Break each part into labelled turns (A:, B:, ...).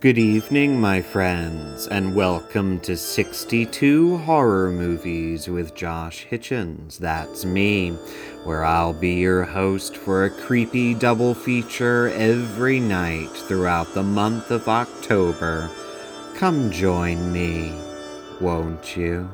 A: Good evening, my friends, and welcome to 62 Horror Movies with Josh Hitchens. That's me, where I'll be your host for a creepy double feature every night throughout the month of October. Come join me, won't you?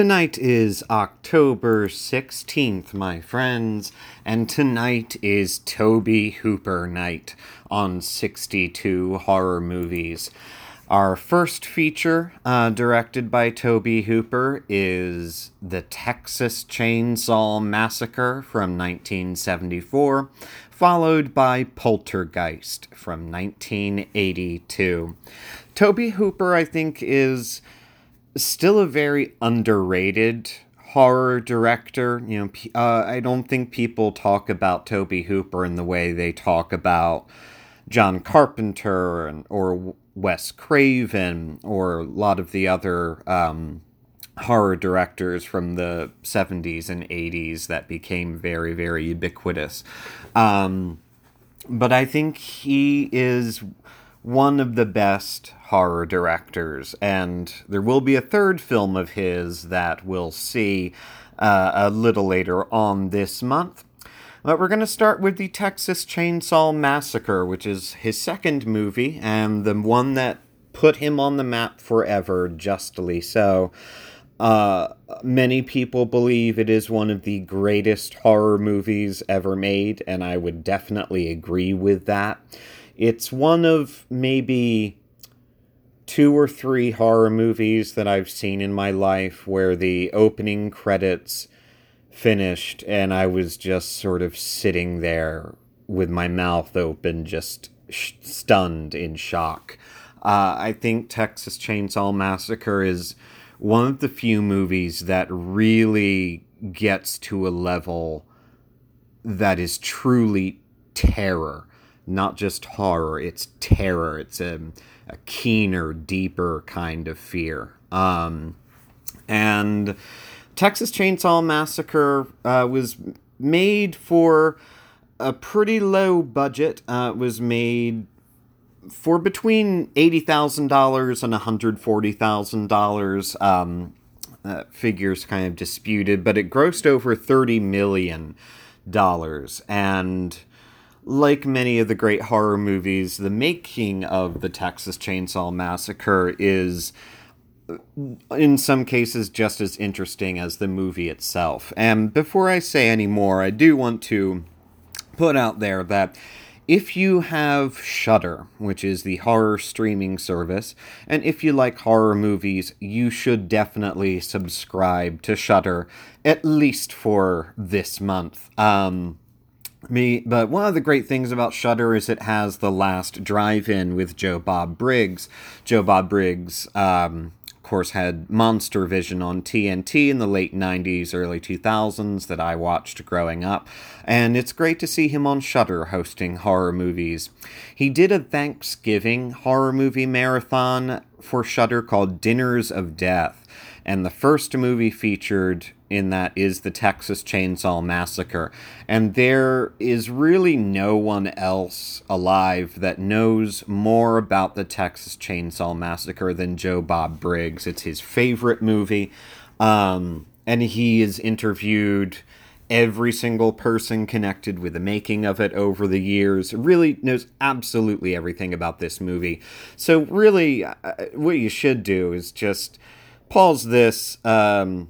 A: Tonight is October 16th, my friends, and tonight is Tobe Hooper night on 62 horror movies. Our first feature, uh, directed by Tobe Hooper, is The Texas Chainsaw Massacre from 1974, followed by Poltergeist from 1982. Tobe Hooper, I think, is still a very underrated horror director. You know, uh, I don't think people talk about Tobe Hooper in the way they talk about John Carpenter and, or Wes Craven or a lot of the other um, horror directors from the 70s and 80s that became very, very ubiquitous. Um, but I think he is one of the best horror directors, and there will be a third film of his that we'll see uh, a little later on this month. But we're going to start with the Texas Chainsaw Massacre, which is his second movie and the one that put him on the map forever, justly so. Uh, many people believe it is one of the greatest horror movies ever made, and I would definitely agree with that. It's one of maybe two or three horror movies that I've seen in my life where the opening credits finished and I was just sort of sitting there with my mouth open, just sh- stunned in shock. Uh, I think Texas Chainsaw Massacre is one of the few movies that really gets to a level that is truly terror not just horror, it's terror. It's a, a keener, deeper kind of fear. Um, and Texas Chainsaw Massacre uh, was made for a pretty low budget. Uh, it was made for between $80,000 and $140,000. Um, uh, figures kind of disputed, but it grossed over $30 million. And like many of the great horror movies, the making of the Texas Chainsaw Massacre is in some cases just as interesting as the movie itself. And before I say any more, I do want to put out there that if you have Shudder, which is the horror streaming service, and if you like horror movies, you should definitely subscribe to Shudder at least for this month. Um, me but one of the great things about Shudder is it has the last drive-in with Joe Bob Briggs. Joe Bob Briggs um, of course had Monster Vision on TNT in the late 90s early 2000s that I watched growing up and it's great to see him on Shudder hosting horror movies. He did a Thanksgiving horror movie marathon for Shudder called Dinners of Death and the first movie featured in that is the Texas Chainsaw Massacre. And there is really no one else alive that knows more about the Texas Chainsaw Massacre than Joe Bob Briggs. It's his favorite movie. Um, and he has interviewed every single person connected with the making of it over the years really knows absolutely everything about this movie so really uh, what you should do is just pause this um,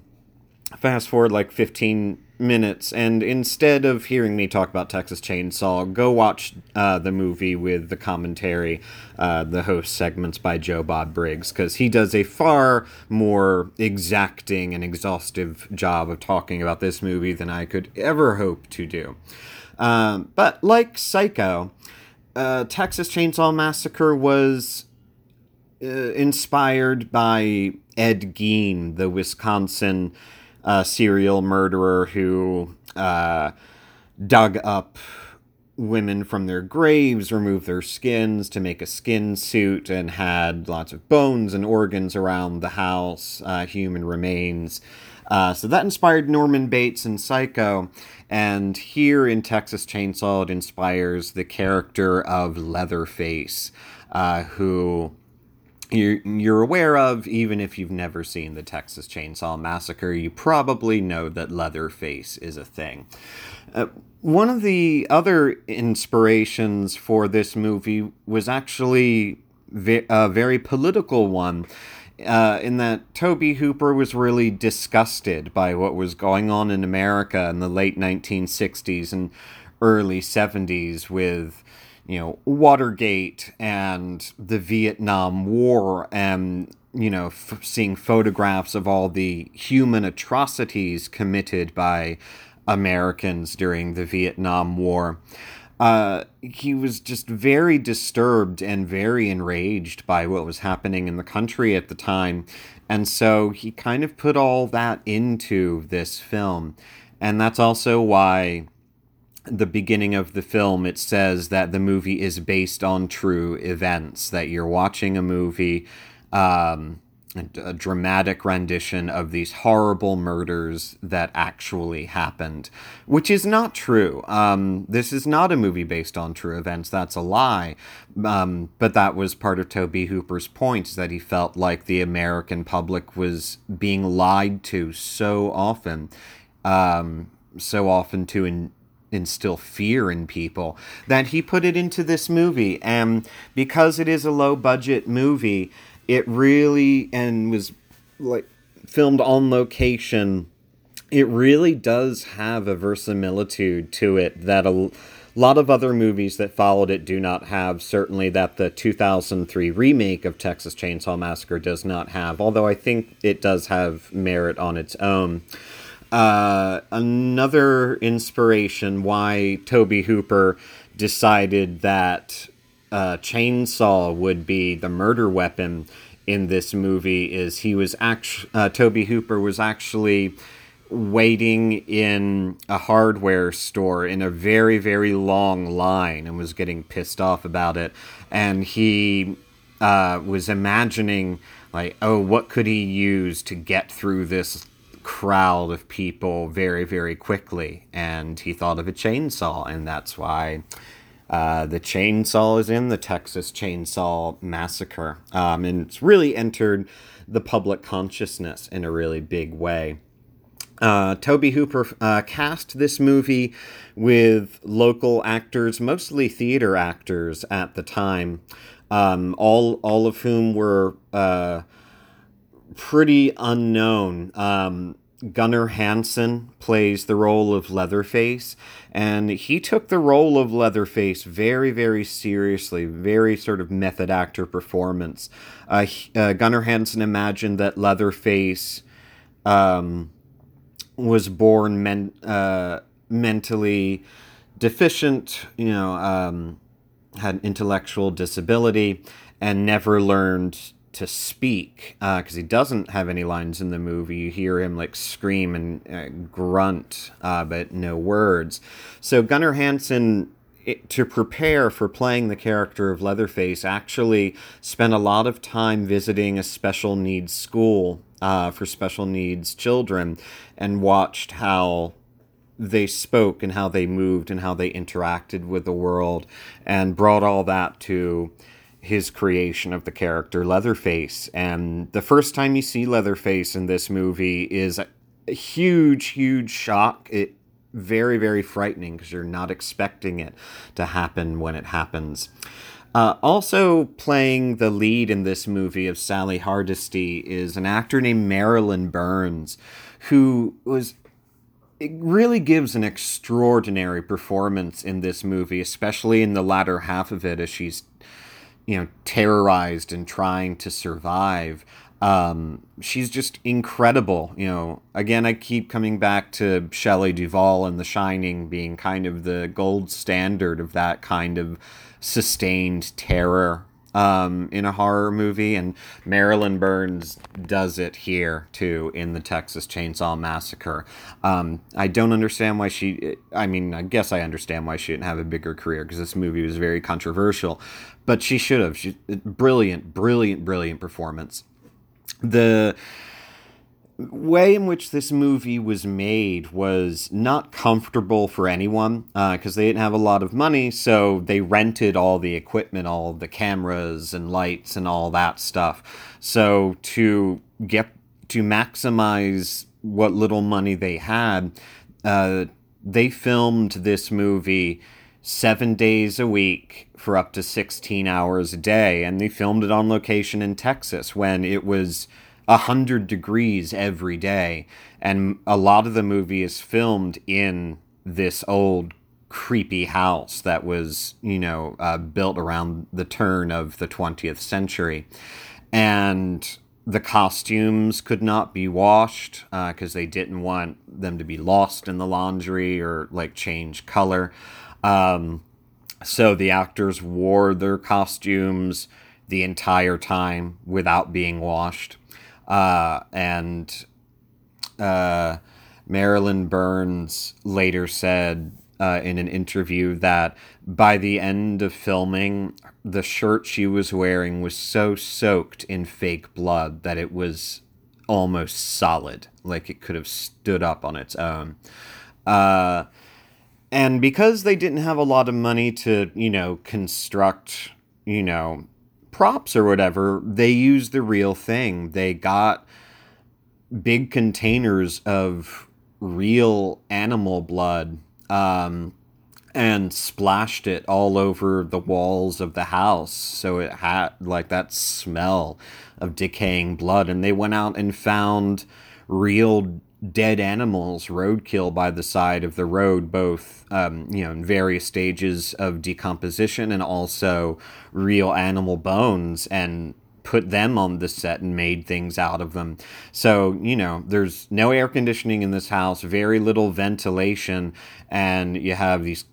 A: fast forward like 15 minutes, and instead of hearing me talk about Texas Chainsaw, go watch uh, the movie with the commentary, uh, the host segments by Joe Bob Briggs, because he does a far more exacting and exhaustive job of talking about this movie than I could ever hope to do. Um, but like Psycho, uh, Texas Chainsaw Massacre was uh, inspired by Ed Gein, the Wisconsin uh, serial murderer who uh, dug up women from their graves, removed their skins to make a skin suit, and had lots of bones and organs around the house, uh, human remains. Uh, so that inspired Norman Bates in Psycho. And here in Texas Chainsaw, it inspires the character of Leatherface, uh, who you're, you're aware of, even if you've never seen the Texas Chainsaw Massacre, you probably know that Leatherface is a thing. Uh, one of the other inspirations for this movie was actually a very political one. Uh, in that Tobe Hooper was really disgusted by what was going on in America in the late 1960s and early 70s with you know Watergate and the Vietnam War and you know f- seeing photographs of all the human atrocities committed by Americans during the Vietnam War. Uh, he was just very disturbed and very enraged by what was happening in the country at the time. And so he kind of put all that into this film. And that's also why the beginning of the film, it says that the movie is based on true events, that you're watching a movie, um, a, dramatic rendition of these horrible murders that actually happened, which is not true. Um, this is not a movie based on true events. That's a lie. Um, but that was part of Tobe Hooper's point, is that he felt like the American public was being lied to so often. Um, so often to in, instill fear in people that he put it into this movie. And because it is a low budget movie it really and was like filmed on location it really does have a verisimilitude to it that a lot of other movies that followed it do not have certainly that the 2003 remake of Texas Chainsaw Massacre does not have although I think it does have merit on its own uh, another inspiration why Tobe Hooper decided that uh, chainsaw would be the murder weapon in this movie is he was actually uh, Tobe Hooper was actually waiting in a hardware store in a very very long line and was getting pissed off about it. And he uh, was imagining like oh what could he use to get through this crowd of people very, very quickly. And he thought of a chainsaw, and that's why uh, the chainsaw is in the Texas Chainsaw Massacre. Um, and it's really entered the public consciousness in a really big way. Uh, Tobe Hooper uh, cast this movie with local actors, mostly theater actors at the time, um, all all of whom were uh, pretty unknown. Um, Gunnar Hansen plays the role of Leatherface, and he took the role of Leatherface very, very seriously, very sort of method actor performance. Uh, uh, Gunnar Hansen imagined that Leatherface um, was born men- uh, mentally deficient, you know, um, had intellectual disability, and never learned to speak because uh, he doesn't have any lines in the movie. You hear him like scream and uh, grunt, uh, but no words. So Gunnar Hansen, it, to prepare for playing the character of Leatherface, actually spent a lot of time visiting a special needs school uh, for special needs children and watched how they spoke and how they moved and how they interacted with the world and brought all that to his creation of the character Leatherface. And the first time you see Leatherface in this movie is a huge, huge shock. It very, very frightening because you're not expecting it to happen when it happens. Uh, also playing the lead in this movie of Sally Hardesty is an actor named Marilyn Burns, who was it really gives an extraordinary performance in this movie, especially in the latter half of it as she's you know, terrorized and trying to survive. Um, she's just incredible. You know, again, I keep coming back to Shelley Duvall and The Shining being kind of the gold standard of that kind of sustained terror um, in a horror movie, and Marilyn Burns does it here too in the Texas Chainsaw Massacre. Um, I don't understand why she. I mean, I guess I understand why she didn't have a bigger career because this movie was very controversial, but she should have. She brilliant, brilliant, brilliant performance. The way in which this movie was made was not comfortable for anyone because uh, they didn't have a lot of money, so they rented all the equipment, all the cameras and lights and all that stuff. So to get to maximize what little money they had, uh, they filmed this movie seven days a week for up to 16 hours a day, and they filmed it on location in Texas when it was 100 degrees every day. And a lot of the movie is filmed in this old creepy house that was, you know, uh, built around the turn of the 20th century. And the costumes could not be washed because uh, they didn't want them to be lost in the laundry or like change color. Um, so the actors wore their costumes the entire time without being washed. Uh, and uh, Marilyn Burns later said uh, in an interview that by the end of filming, the shirt she was wearing was so soaked in fake blood that it was almost solid, like it could have stood up on its own. And because they didn't have a lot of money to, you know, construct, you know, props or whatever, they used the real thing. They got big containers of real animal blood um, and splashed it all over the walls of the house. So it had like that smell of decaying blood. And they went out and found real dead animals roadkill by the side of the road, both um, you know in various stages of decomposition and also real animal bones, and put them on the set and made things out of them. So you know, there's no air conditioning in this house, very little ventilation, and you have these.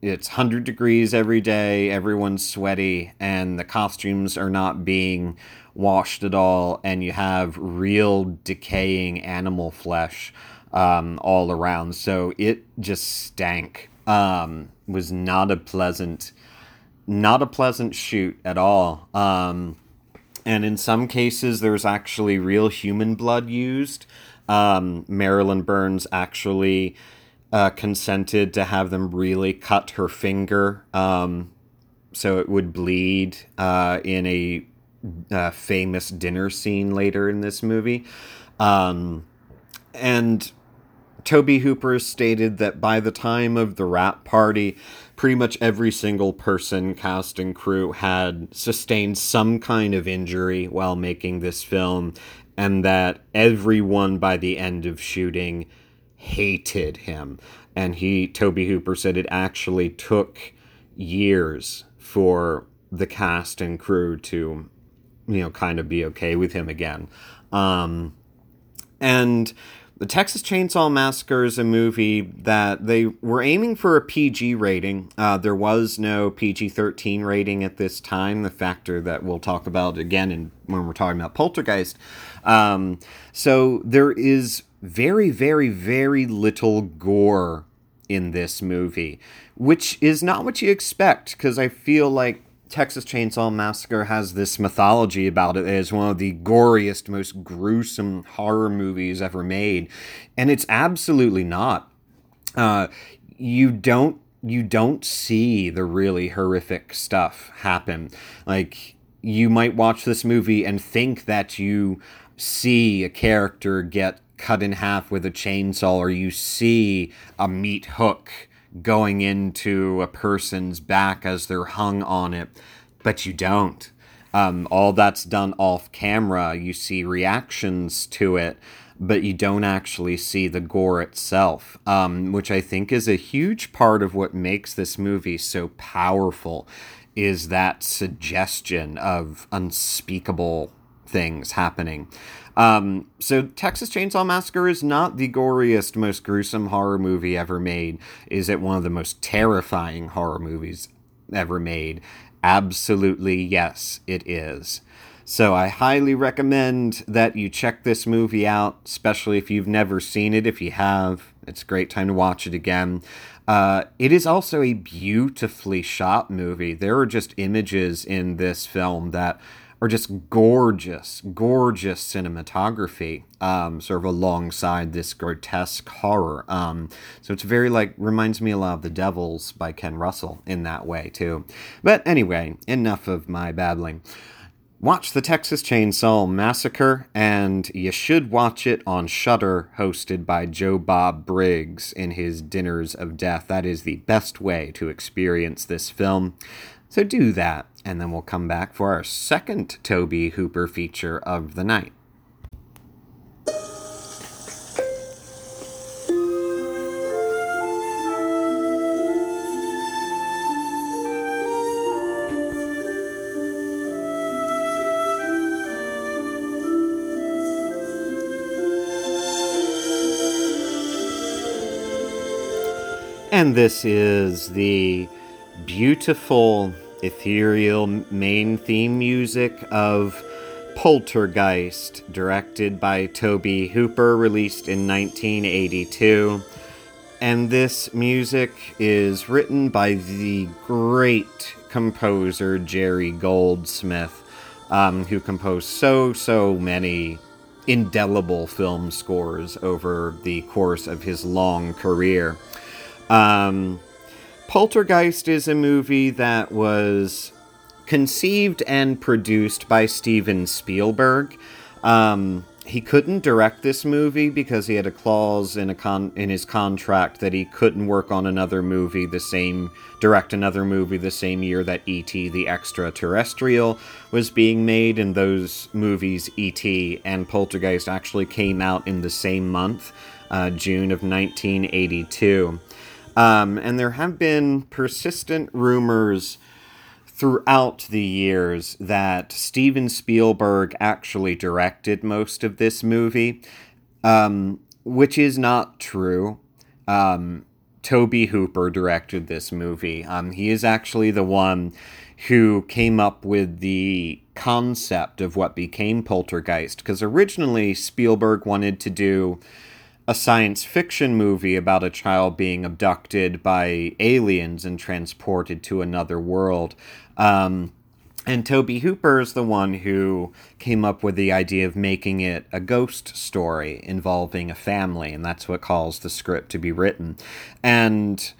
A: It's 100 degrees every day, everyone's sweaty, and the costumes are not being washed at all, and you have real decaying animal flesh um, all around. So it just stank. Um, was not a pleasant, not a pleasant shoot at all. Um, and in some cases, there's actually real human blood used. Um, Marilyn Burns actually uh, consented to have them really cut her finger um, so it would bleed uh, in a uh, famous dinner scene later in this movie. Um, and Tobe Hooper stated that by the time of the wrap party, pretty much every single person, cast and crew, had sustained some kind of injury while making this film, and that everyone by the end of shooting hated him. And he, Tobe Hooper, said it actually took years for the cast and crew to you know, kind of be okay with him again. Um, and the Texas Chainsaw Massacre is a movie that they were aiming for a PG rating. Uh, there was no PG 13 rating at this time, the factor that we'll talk about again in, when we're talking about Poltergeist. Um, so there is very, very, very little gore in this movie, which is not what you expect because I feel like Texas Chainsaw Massacre has this mythology about it as one of the goriest, most gruesome horror movies ever made, and it's absolutely not. Uh, you don't you don't see the really horrific stuff happen. Like you might watch this movie and think that you see a character get cut in half with a chainsaw, or you see a meat hook going into a person's back as they're hung on it, but you don't. Um, all that's done off camera. You see reactions to it, but you don't actually see the gore itself, um, which I think is a huge part of what makes this movie so powerful. Is that suggestion of unspeakable things happening? Um, so Texas Chainsaw Massacre is not the goriest, most gruesome horror movie ever made. Is it one of the most terrifying horror movies ever made? Absolutely, yes, it is. So I highly recommend that you check this movie out, especially if you've never seen it. If you have, it's a great time to watch it again. Uh, it is also a beautifully shot movie. There are just images in this film that are just gorgeous, gorgeous cinematography, um, sort of alongside this grotesque horror. Um, so it's very like reminds me a lot of The Devils by Ken Russell in that way too. But anyway, enough of my babbling. Watch the Texas Chainsaw Massacre, and you should watch it on Shudder, hosted by Joe Bob Briggs in his Dinners of Death. That is the best way to experience this film. So do that, and then we'll come back for our second Tobe Hooper feature of the night. And this is the beautiful, ethereal main theme music of Poltergeist, directed by Tobe Hooper, released in 1982. And this music is written by the great composer Jerry Goldsmith, um, who composed so, so many indelible film scores over the course of his long career. Um, Poltergeist is a movie that was conceived and produced by Steven Spielberg. Um, he couldn't direct this movie because he had a clause in a con- in his contract that he couldn't work on another movie the same direct another movie the same year that E.T. the Extraterrestrial was being made and those movies E.T. and Poltergeist actually came out in the same month uh, June of 1982 um, and there have been persistent rumors throughout the years that Steven Spielberg actually directed most of this movie, um, which is not true. Um, Tobe Hooper directed this movie. Um, he is actually the one who came up with the concept of what became Poltergeist, because originally Spielberg wanted to do a science fiction movie about a child being abducted by aliens and transported to another world. Um, and Tobe Hooper is the one who came up with the idea of making it a ghost story involving a family, and that's what calls the script to be written. And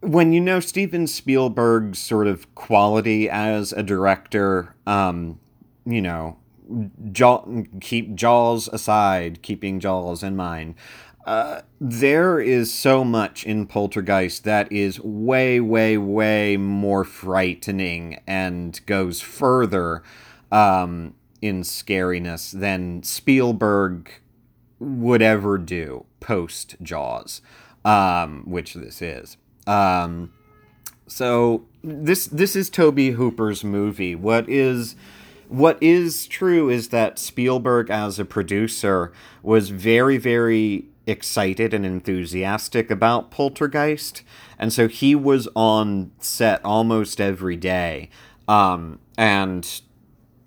A: when you know Steven Spielberg's sort of quality as a director, um, you know, jaw, keep jaws aside, keeping jaws in mind. Uh, there is so much in Poltergeist that is way, way, way more frightening and goes further um, in scariness than Spielberg would ever do post Jaws, um, which this is. Um, so this this is Tobe Hooper's movie. What is what is true is that Spielberg, as a producer, was very, very excited and enthusiastic about Poltergeist. And so he was on set almost every day. Um, and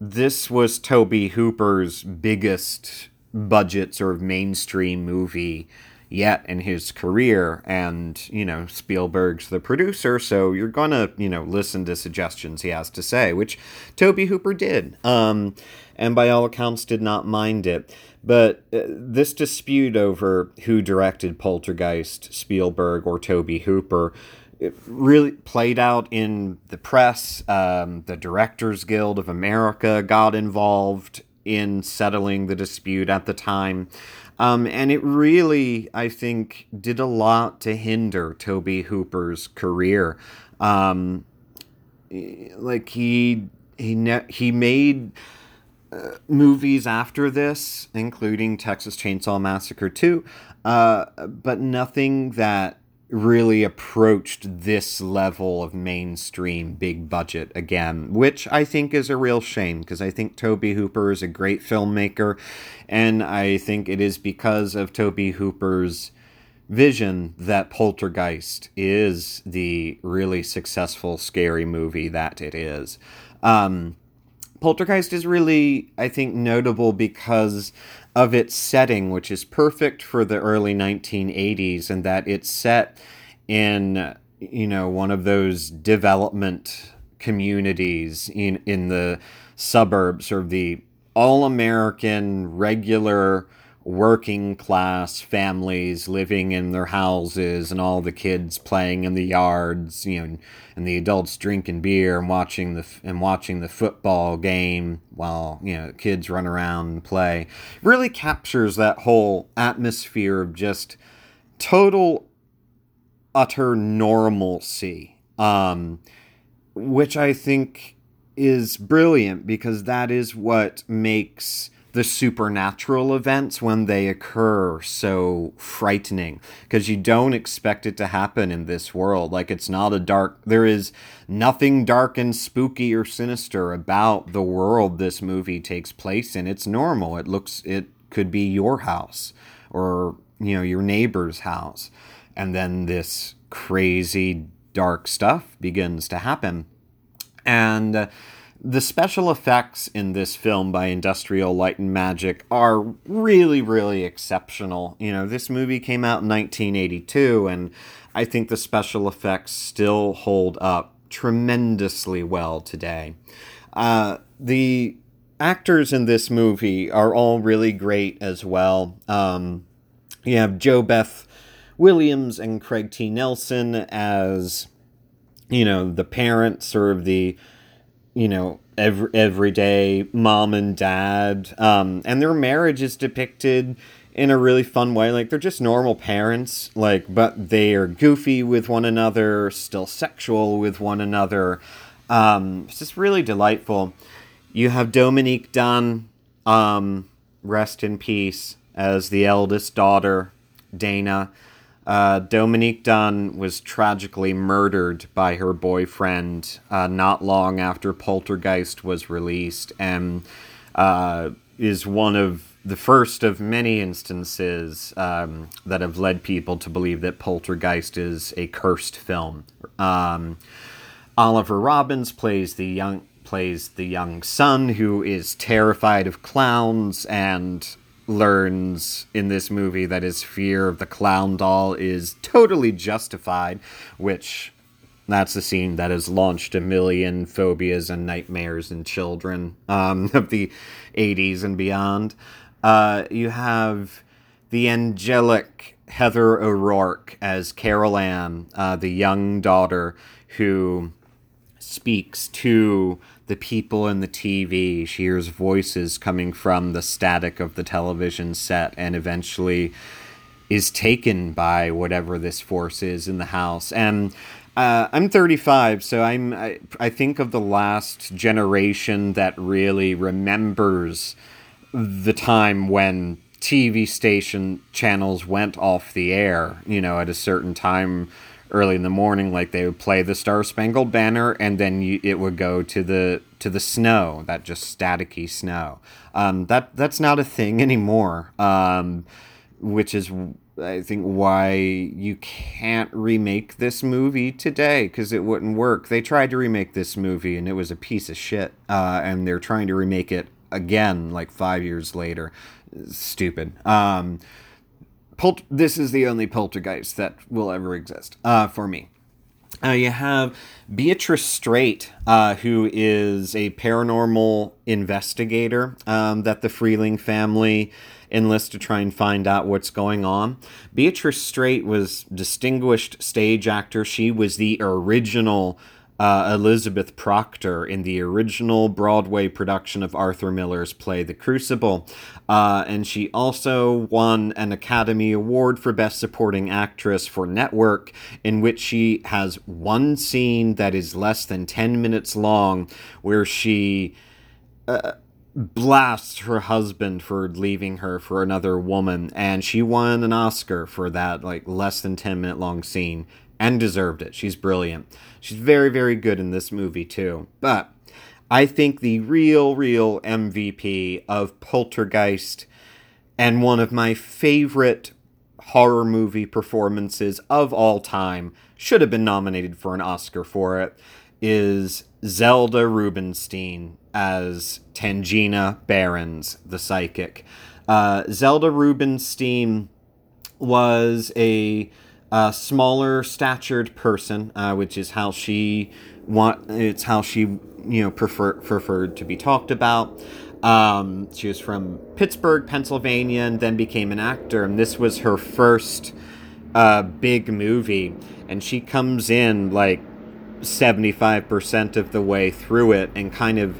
A: this was Tobe Hooper's biggest budget sort of mainstream movie yet in his career and you know Spielberg's the producer so you're going to you know listen to suggestions he has to say which Tobe Hooper did um and by all accounts did not mind it. But uh, this dispute over who directed Poltergeist Spielberg or Tobe Hooper it really played out in the press um, the Directors Guild of America got involved in settling the dispute at the time um, and it really, I think, did a lot to hinder Tobe Hooper's career. Um, like he he ne- he made uh, movies after this, including Texas Chainsaw Massacre 2, uh, but nothing that really approached this level of mainstream big budget again, which I think is a real shame because I think Tobe Hooper is a great filmmaker, and I think it is because of Tobe Hooper's vision that Poltergeist is the really successful scary movie that it is. Um, Poltergeist is really, I think, notable because of its setting, which is perfect for the early 1980s, and that it's set in, you know, one of those development communities in, in the suburbs or the all American regular working class families living in their houses and all the kids playing in the yards, you know, and the adults drinking beer and watching the and watching the football game while, you know, kids run around and play. Really captures that whole atmosphere of just total utter normalcy. Um which I think is brilliant because that is what makes the supernatural events when they occur so frightening because you don't expect it to happen in this world. Like it's not a dark, there is nothing dark and spooky or sinister about the world this movie takes place in. It's normal. It looks, it could be your house or, you know, your neighbor's house. And then this crazy dark stuff begins to happen. And, uh, the special effects in this film by Industrial Light and Magic are really, really exceptional. You know, this movie came out in 1982, and I think the special effects still hold up tremendously well today. Uh, the actors in this movie are all really great as well. Um, you have JoBeth Williams and Craig T. Nelson as, you know, the parents or the you know every everyday mom and dad um, and their marriage is depicted in a really fun way. Like they're just normal parents like but they are goofy with one another still sexual with one another. Um, it's just really delightful. You have dominique dunne um, rest in peace as the eldest daughter dana uh, Dominique Dunne was tragically murdered by her boyfriend uh, not long after Poltergeist was released, and uh, is one of the first of many instances um, that have led people to believe that Poltergeist is a cursed film. Um, Oliver Robbins plays the young plays the young son who is terrified of clowns and learns in this movie that his fear of the clown doll is totally justified, which that's the scene that has launched a million phobias and nightmares in children um, of the 80s and beyond. Uh, you have the angelic Heather O'Rourke as Carol Ann, uh, the young daughter who speaks to the people in the TV. She hears voices coming from the static of the television set and eventually is taken by whatever this force is in the house. And uh, I'm 35, so I'm I, I think of the last generation that really remembers the time when TV station channels went off the air, you know, at a certain time early in the morning like they would play the star spangled banner and then you, it would go to the to the snow that just staticky snow. Um, that that's not a thing anymore um, which is i think why you can't remake this movie today because it wouldn't work. They tried to remake this movie and it was a piece of shit uh, and they're trying to remake it again like five years later. Stupid. Um, Pol- this is the only poltergeist that will ever exist uh, for me. Uh, you have Beatrice Straight, uh, who is a paranormal investigator um, that the Freeling family enlist to try and find out what's going on. Beatrice Straight was distinguished stage actor. She was the original uh, Elizabeth Proctor in the original Broadway production of Arthur Miller's play The Crucible. Uh, and she also won an Academy Award for Best Supporting Actress for Network, in which she has one scene that is less than 10 minutes long where she. Uh, blasts her husband for leaving her for another woman and she won an oscar for that like less than 10 minute long scene and deserved it. She's brilliant. She's very, very good in this movie, too. But I think the real, real MVP of Poltergeist and one of my favorite horror movie performances of all time, should have been nominated for an Oscar for it, is Zelda Rubinstein as Tangina Barrons, the psychic. Uh, Zelda Rubinstein was a, a smaller statured person, uh, which is how she want. It's how she you know prefer, preferred to be talked about. Um, she was from Pittsburgh, Pennsylvania, and then became an actor. And this was her first uh, big movie. And she comes in like 75% of the way through it and kind of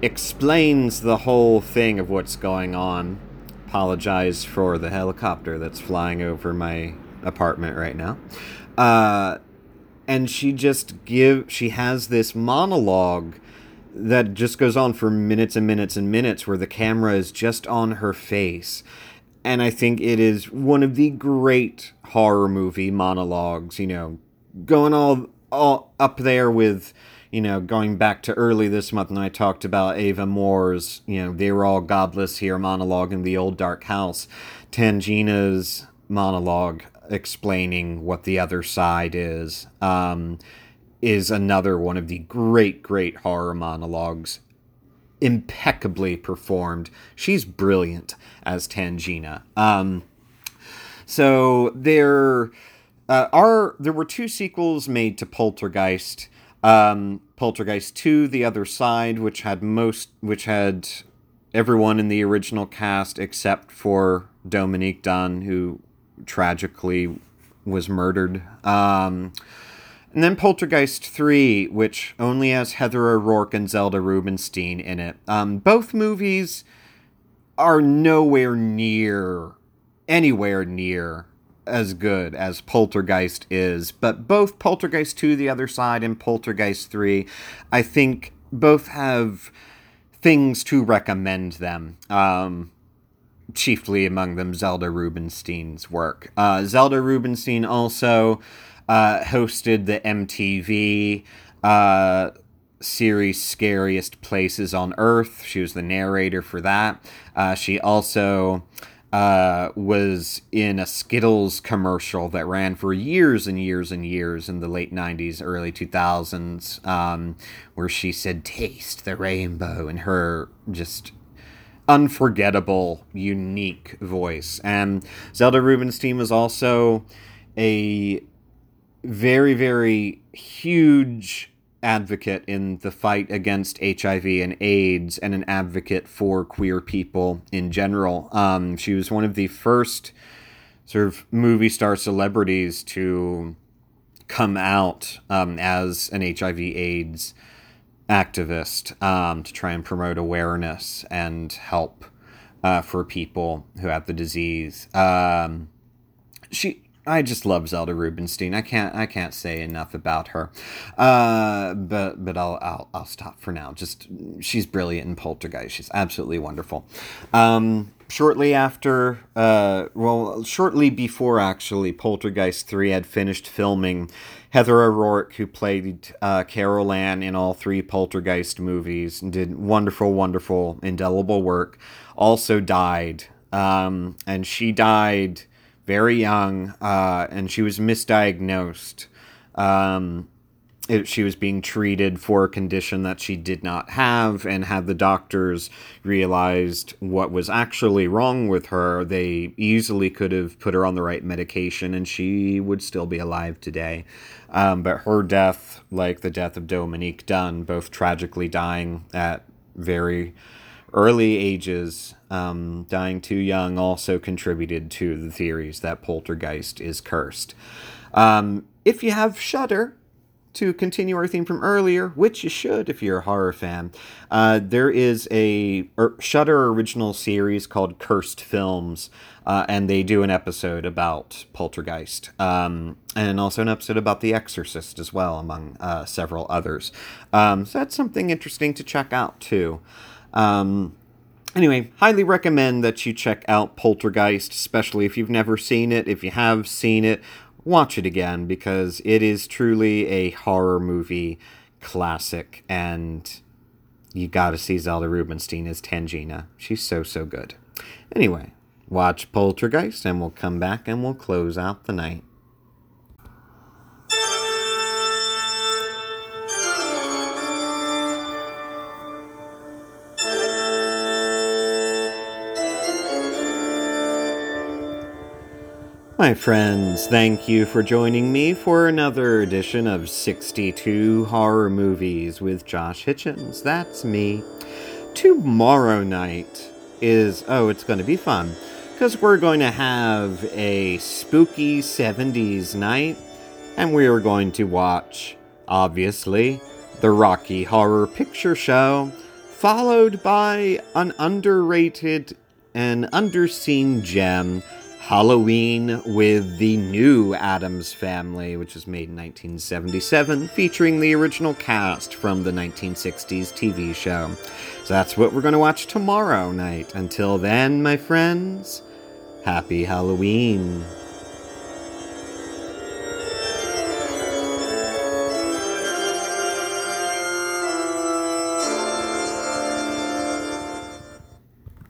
A: explains the whole thing of what's going on. Apologize for the helicopter that's flying over my apartment right now. Uh, and she just give she has this monologue that just goes on for minutes and minutes and minutes where the camera is just on her face. And I think it is one of the great horror movie monologues, you know, going all all up there with, you know, going back to early this month when I talked about Ava Moore's, you know, they were all godless here monologue in the old dark house. Tangina's monologue explaining what the other side is. Um, is another one of the great, great horror monologues. Impeccably performed. She's brilliant as Tangina. Um, so there uh, are there were two sequels made to Poltergeist. Um, Poltergeist 2, The Other Side, which had most which had everyone in the original cast except for Dominique Dunne, who tragically was murdered. Um, and then Poltergeist 3, which only has Heather O'Rourke and Zelda Rubinstein in it. Um, both movies are nowhere near, anywhere near as good as Poltergeist is. But both Poltergeist 2, The Other Side, and Poltergeist 3, I think both have things to recommend them. Um, chiefly among them Zelda Rubinstein's work. Uh, Zelda Rubinstein also uh, hosted the MTV uh, series Scariest Places on Earth. She was the narrator for that. Uh, she also uh, was in a Skittles commercial that ran for years and years and years in the late 90s, early 2000s, um, where she said, Taste the rainbow, and her just unforgettable, unique voice. And Zelda Rubinstein was also a very, very huge advocate in the fight against HIV and AIDS and an advocate for queer people in general. Um, she was one of the first sort of movie star celebrities to come out um, as an HIV AIDS activist um, to try and promote awareness and help uh, for people who have the disease. Um, she I just love Zelda Rubinstein. I can't I can't say enough about her. Uh, but but I'll, I'll I'll stop for now. Just she's brilliant in Poltergeist. She's absolutely wonderful. Um, shortly after, uh, well, shortly before actually, Poltergeist three had finished filming. Heather O'Rourke, who played uh, Carol Ann in all three Poltergeist movies, and did wonderful, wonderful, indelible work, also died. Um, and she died very young, uh, and she was misdiagnosed. Um, it, she was being treated for a condition that she did not have, and had the doctors realized what was actually wrong with her, they easily could have put her on the right medication, and she would still be alive today. Um, but her death, like the death of Dominique Dunne, both tragically dying at very early ages, um, dying too young also contributed to the theories that Poltergeist is cursed. Um, if you have Shudder, to continue our theme from earlier, which you should if you're a horror fan, uh, there is a er, Shudder original series called Cursed Films, uh, and they do an episode about Poltergeist, um, and also an episode about The Exorcist as well, among uh, several others. Um, so that's something interesting to check out too. Um, anyway, highly recommend that you check out Poltergeist, especially if you've never seen it. If you have seen it, watch it again because it is truly a horror movie classic, and you got to see Zelda Rubinstein as Tangina. She's so so good. Anyway, watch Poltergeist, and we'll come back and we'll close out the night. My friends, thank you for joining me for another edition of 62 Horror Movies with Josh Hitchens. That's me. Tomorrow night is, oh, it's going to be fun because we're going to have a spooky 70s night and we are going to watch, obviously, the Rocky Horror Picture Show, followed by an underrated and underseen gem Halloween with the new Addams Family, which was made in 1977, featuring the original cast from the 1960s TV show. So that's what we're going to watch tomorrow night. Until then, my friends, happy Halloween.